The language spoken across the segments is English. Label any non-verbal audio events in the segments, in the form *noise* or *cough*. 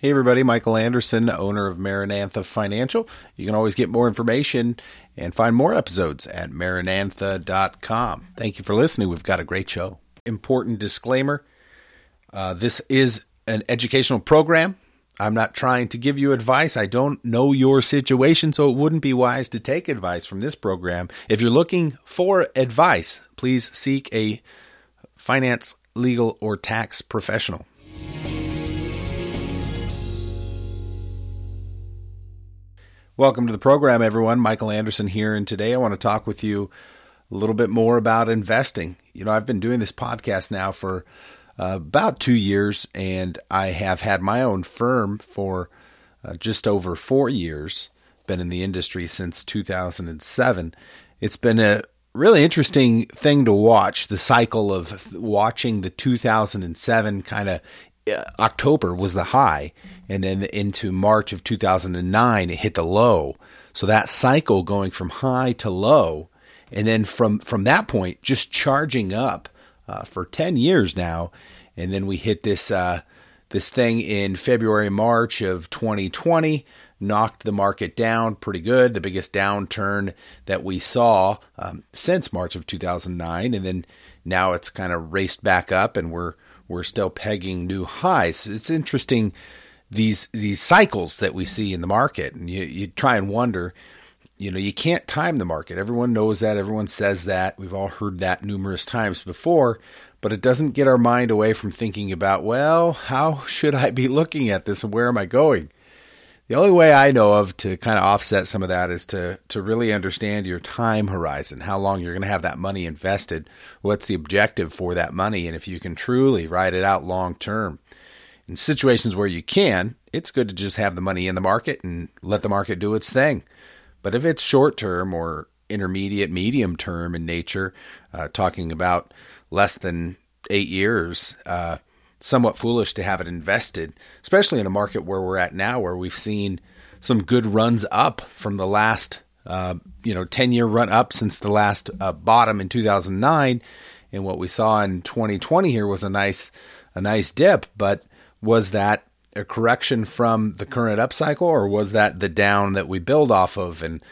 Hey, everybody, Michael Anderson, owner of Maranatha Financial. You can always get more information and find more episodes at maranatha.com. Thank you for listening. We've got a great show. Important disclaimer uh, this is an educational program. I'm not trying to give you advice. I don't know your situation, so it wouldn't be wise to take advice from this program. If you're looking for advice, please seek a finance, legal, or tax professional. Welcome to the program, everyone. Michael Anderson here, and today I want to talk with you a little bit more about investing. You know, I've been doing this podcast now for uh, about two years, and I have had my own firm for uh, just over four years. Been in the industry since 2007. It's been a really interesting thing to watch the cycle of watching the 2007 kind of uh, October was the high, and then into March of 2009 it hit the low. So that cycle going from high to low, and then from from that point just charging up uh, for 10 years now, and then we hit this uh, this thing in February March of 2020 knocked the market down pretty good, the biggest downturn that we saw um, since March of 2009, and then now it's kind of raced back up, and we're we're still pegging new highs. It's interesting these these cycles that we see in the market, and you you try and wonder. You know, you can't time the market. Everyone knows that. Everyone says that. We've all heard that numerous times before, but it doesn't get our mind away from thinking about, well, how should I be looking at this and where am I going? The only way I know of to kind of offset some of that is to to really understand your time horizon, how long you're going to have that money invested, what's the objective for that money, and if you can truly ride it out long term. In situations where you can, it's good to just have the money in the market and let the market do its thing. But if it's short term or intermediate, medium term in nature, uh, talking about less than eight years, uh, somewhat foolish to have it invested, especially in a market where we're at now, where we've seen some good runs up from the last, uh, you know, 10 year run up since the last uh, bottom in 2009. And what we saw in 2020 here was a nice, a nice dip. But was that a correction from the current upcycle, or was that the down that we build off of? And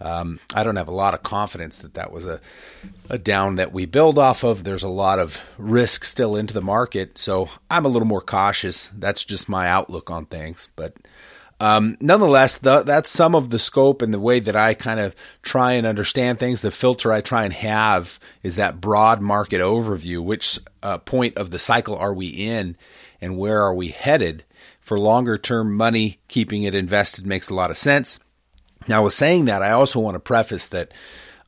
um, I don't have a lot of confidence that that was a, a down that we build off of. There's a lot of risk still into the market, so I'm a little more cautious. That's just my outlook on things. But um, nonetheless, the, that's some of the scope and the way that I kind of try and understand things. The filter I try and have is that broad market overview. Which uh, point of the cycle are we in, and where are we headed? For longer term money, keeping it invested makes a lot of sense now, with saying that, I also want to preface that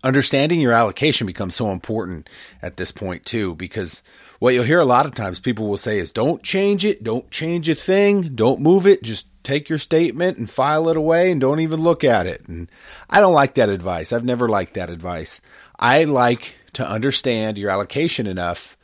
understanding your allocation becomes so important at this point, too, because what you'll hear a lot of times people will say is don't change it, don't change a thing, don't move it, just take your statement and file it away and don't even look at it. And I don't like that advice. I've never liked that advice. I like to understand your allocation enough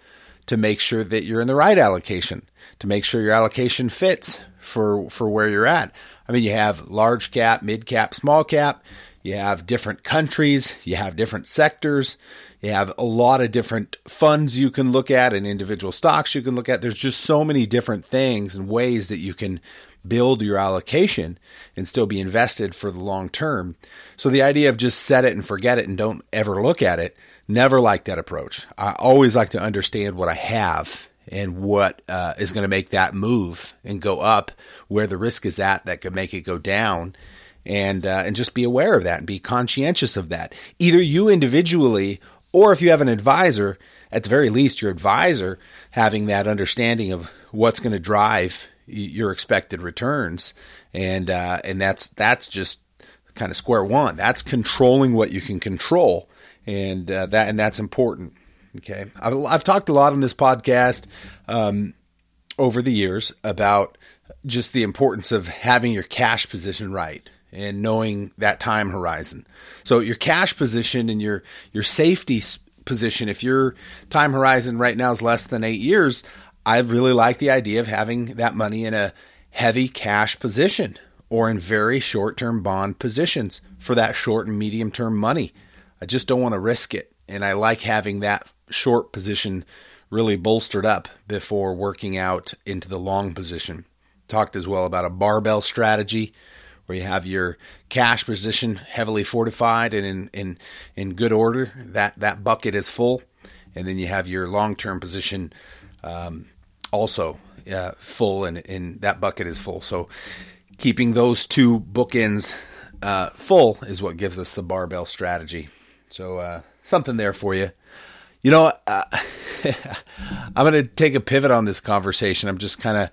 to make sure that you're in the right allocation, to make sure your allocation fits for for where you're at. I mean, you have large cap, mid cap, small cap. You have different countries. You have different sectors. You have a lot of different funds you can look at and individual stocks you can look at. There's just so many different things and ways that you can build your allocation and still be invested for the long term. So the idea of just set it and forget it and don't ever look at it, never like that approach. I always like to understand what I have and what uh, is going to make that move and go up, where the risk is at that could make it go down, and uh, and just be aware of that and be conscientious of that. Either you individually, or if you have an advisor, at the very least, your advisor having that understanding of what's going to drive your expected returns, and uh, and that's that's just kind of square one. That's controlling what you can control, and uh, that and that's important. Okay, I've, I've talked a lot on this podcast um, over the years about just the importance of having your cash position right and knowing that time horizon. So your cash position and your your safety position, if your time horizon right now is less than eight years, I really like the idea of having that money in a heavy cash position or in very short term bond positions for that short and medium term money. I just don't want to risk it. And I like having that short position really bolstered up before working out into the long position. talked as well about a barbell strategy where you have your cash position heavily fortified and in, in, in good order. That, that bucket is full. And then you have your long term position um, also uh, full, and, that bucket is full. So keeping those two bookends uh, full is what gives us the barbell strategy. So uh, something there for you. You know, uh, *laughs* I'm going to take a pivot on this conversation. I'm just kind of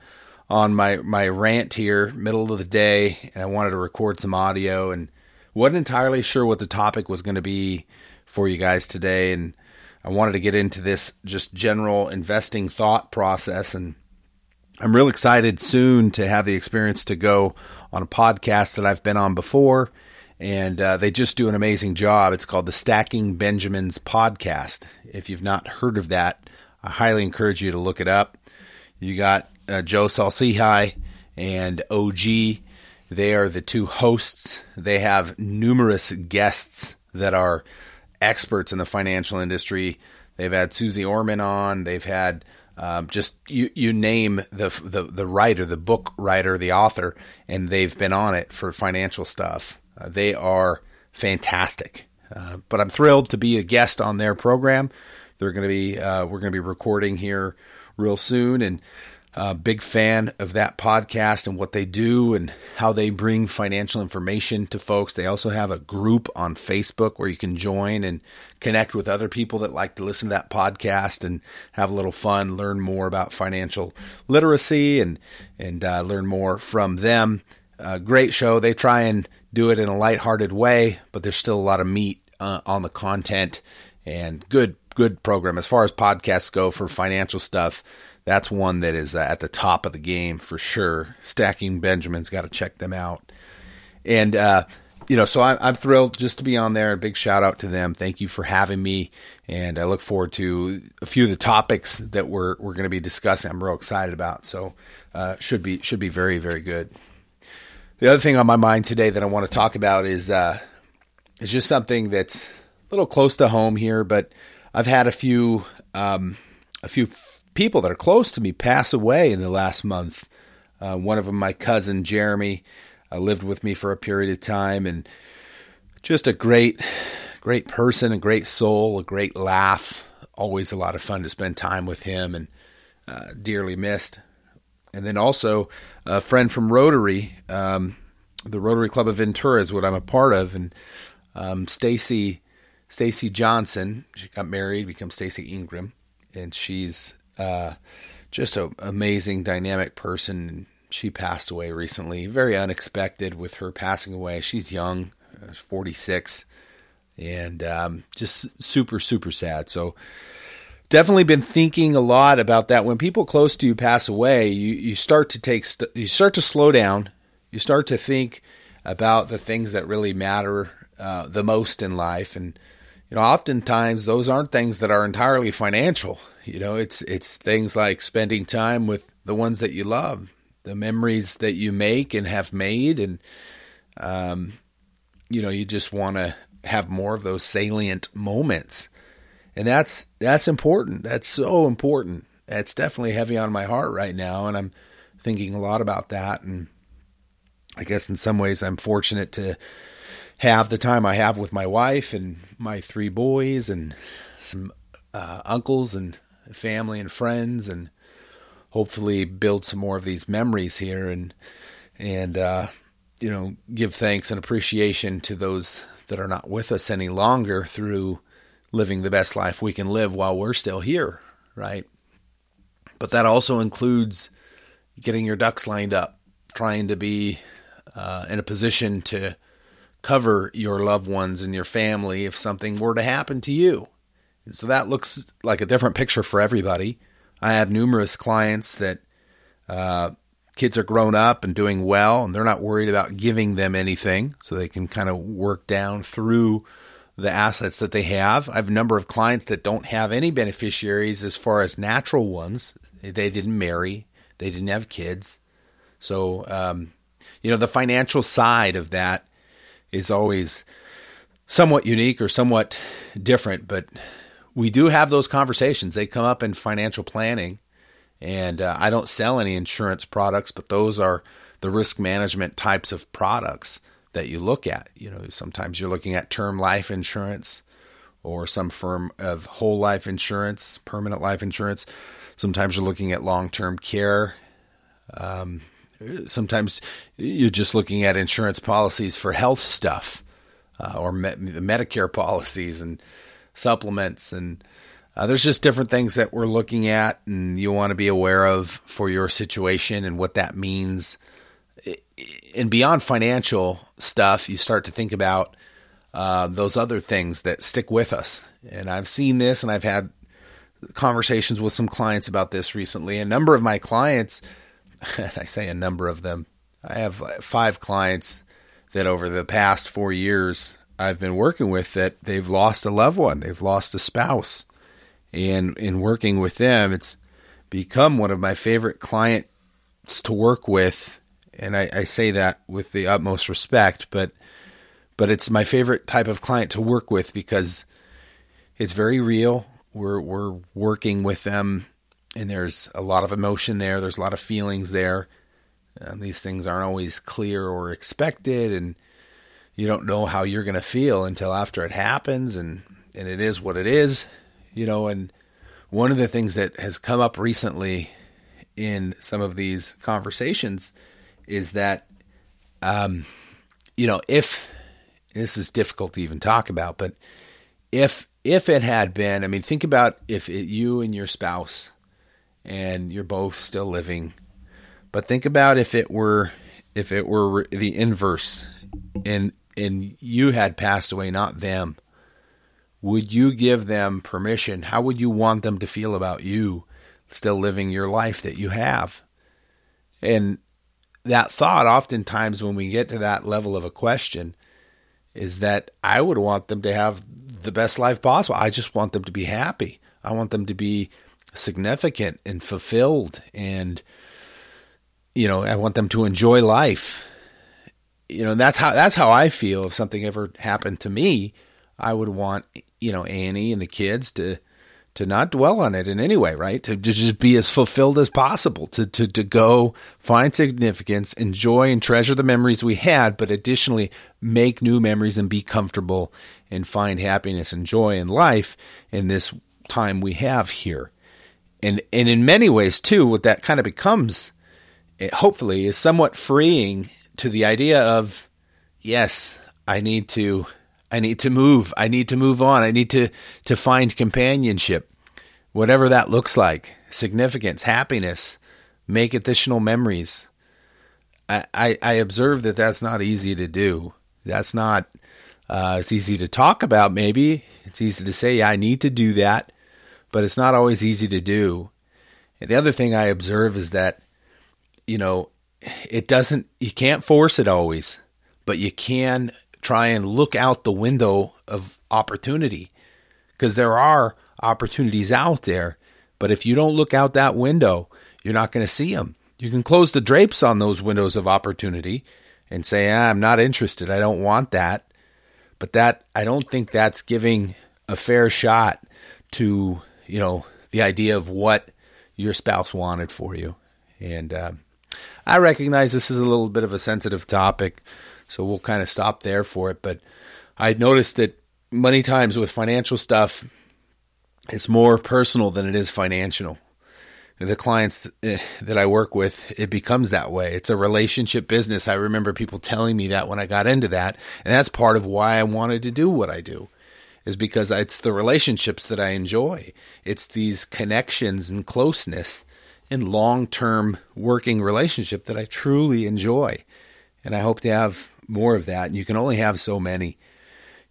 on my my rant here, middle of the day, and I wanted to record some audio and wasn't entirely sure what the topic was going to be for you guys today, and I wanted to get into this just general investing thought process, and I'm real excited soon to have the experience to go on a podcast that I've been on before, and uh, they just do an amazing job. It's called the Stacking Benjamins Podcast. If you've not heard of that, I highly encourage you to look it up. You got uh, Joe Saul-Sehy and OG. They are the two hosts. They have numerous guests that are experts in the financial industry. They've had Suze Orman on. They've had um, just you you name the, the the writer, the book writer, the author, and they've been on it for financial stuff. Uh, they are fantastic. Uh, but I'm thrilled to be a guest on their program. They're going to be uh, we're going to be recording here real soon, and uh, big fan of that podcast and what they do and how they bring financial information to folks. They also have a group on Facebook where you can join and connect with other people that like to listen to that podcast and have a little fun, learn more about financial literacy and and uh, learn more from them. Uh, great show. They try and do it in a lighthearted way, but there's still a lot of meat uh, on the content and good good program as far as podcasts go for financial stuff that's one that is uh, at the top of the game for sure. Stacking Benjamin's got to check them out. And, uh, you know, so I'm, I'm thrilled just to be on there. A big shout out to them. Thank you for having me. And I look forward to a few of the topics that we're, we're going to be discussing. I'm real excited about. So, uh, should be, should be very, very good. The other thing on my mind today that I want to talk about is, uh, is just something that's a little close to home here, but I've had a few, um, a few people that are close to me pass away in the last month. Uh, one of them, my cousin Jeremy, uh, lived with me for a period of time, and just a great, great person, a great soul, a great laugh. Always a lot of fun to spend time with him, and uh, dearly missed. And then also a friend from Rotary, um, the Rotary Club of Ventura is what I'm a part of, and um, Stacy Stacy Johnson. She got married, become Stacy Ingram, and she's uh, just an amazing, dynamic person. She passed away recently, very unexpected with her passing away. She's young, uh, 46, and um, just super, super sad. So, definitely been thinking a lot about that. When people close to you pass away, you, you start to take, st- you start to slow down. You start to think about the things that really matter uh, the most in life. And, you know, oftentimes those aren't things that are entirely financial. You know, it's it's things like spending time with the ones that you love, the memories that you make and have made, and um, you know, you just want to have more of those salient moments, and that's that's important. That's so important. It's definitely heavy on my heart right now, and I'm thinking a lot about that. And I guess in some ways, I'm fortunate to have the time I have with my wife and my three boys and some uh, uncles and family and friends and hopefully build some more of these memories here and and uh, you know give thanks and appreciation to those that are not with us any longer through living the best life we can live while we're still here right? But that also includes getting your ducks lined up trying to be uh, in a position to cover your loved ones and your family if something were to happen to you so that looks like a different picture for everybody. I have numerous clients that uh, kids are grown up and doing well, and they're not worried about giving them anything, so they can kind of work down through the assets that they have. I have a number of clients that don't have any beneficiaries as far as natural ones. They didn't marry, they didn't have kids. So, um, you know, the financial side of that is always somewhat unique or somewhat different, but we do have those conversations. They come up in financial planning, And uh, I don't sell any insurance products, but those are the risk management types of products that you look at. You know, sometimes you're looking at term life insurance or some form of whole life insurance, permanent life insurance. Sometimes you're looking at long term care. Um, sometimes you're just looking at insurance policies for health stuff uh, or me- Medicare policies and supplements. And uh, there's just different things that we're looking at and you want to be aware of for your situation and what that means. And beyond financial stuff, you start to think about uh, those other things that stick with us. And I've seen this and I've had conversations with some clients about this recently. A number of my clients, and *laughs* I say a number of them, I have five clients that over the past four years I've been working with that they've lost a loved one, they've lost a spouse. And in working with them, it's become one of my favorite clients to work with. And I, I say that with the utmost respect, but but it's my favorite type of client to work with because it's very real. We're we're working with them, and there's a lot of emotion there. There's a lot of feelings there. Um, these things aren't always clear or expected, and you don't know how you're going to feel until after it happens, and and it is what it is, you know. And one of the things that has come up recently in some of these conversations is that, um, you know, if this is difficult to even talk about, but if if it had been, I mean, think about if it, you and your spouse and you're both still living, but think about if it were if it were the inverse and and you had passed away, not them. Would you give them permission? How would you want them to feel about you still living your life that you have? And that thought, oftentimes, when we get to that level of a question, is that I would want them to have the best life possible. I just want them to be happy. I want them to be significant and fulfilled and you know, I want them to enjoy life. You know, that's how that's how I feel if something ever happened to me, I would want, you know, Annie and the kids to to not dwell on it in any way, right? To, to just be as fulfilled as possible, to, to, to go find significance, enjoy and treasure the memories we had, but additionally make new memories and be comfortable and find happiness and joy in life in this time we have here. And, and in many ways, too, what that kind of becomes, it hopefully, is somewhat freeing to the idea of, yes, I need to I need to move. I need to move on. I need to, to find companionship, whatever that looks like, significance, happiness, make additional memories. I, I, I observe that that's not easy to do. That's not, uh, it's easy to talk about, maybe. It's easy to say, yeah, I need to do that, but it's not always easy to do. And the other thing I observe is that, you know, it doesn't, you can't force it always, but you can try and look out the window of opportunity because there are opportunities out there. But if you don't look out that window, you're not going to see them. You can close the drapes on those windows of opportunity and say, ah, I'm not interested. I don't want that. But that, I don't think that's giving a fair shot to, you know, the idea of what your spouse wanted for you. And uh, I recognize this is a little bit of a sensitive topic. So we'll kind of stop there for it. But I noticed that many times with financial stuff, it's more personal than it is financial. The clients eh, that I work with, it becomes that way. It's a relationship business. I remember people telling me that when I got into that. And that's part of why I wanted to do what I do is because it's the relationships that I enjoy. It's these connections and closeness and long term working relationship that I truly enjoy. And I hope to have more of that. And you can only have so many.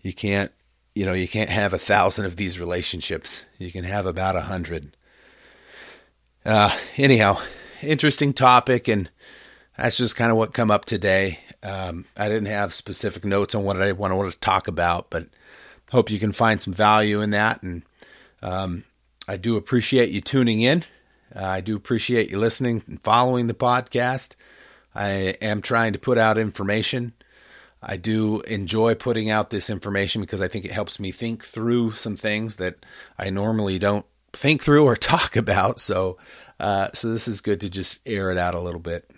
You can't, you know, you can't have a thousand of these relationships. You can have about a hundred. Uh, anyhow, interesting topic, and that's just kind of what come up today. Um, I didn't have specific notes on what I want to talk about, but hope you can find some value in that. And um, I do appreciate you tuning in. Uh, I do appreciate you listening and following the podcast. I am trying to put out information I do enjoy putting out this information because I think it helps me think through some things that I normally don't think through or *laughs* talk about. So Uh, so this is good to just air it out a little bit.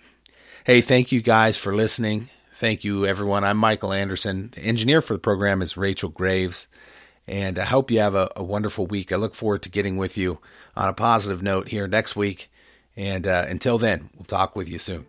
Hey, thank you guys for listening. Thank you, everyone. I'm Michael Anderson. The engineer for the program is Rachel Graves. And I hope you have a, a wonderful week. I look forward to getting with you on a positive note here next week. And uh, until then, we'll talk with you soon.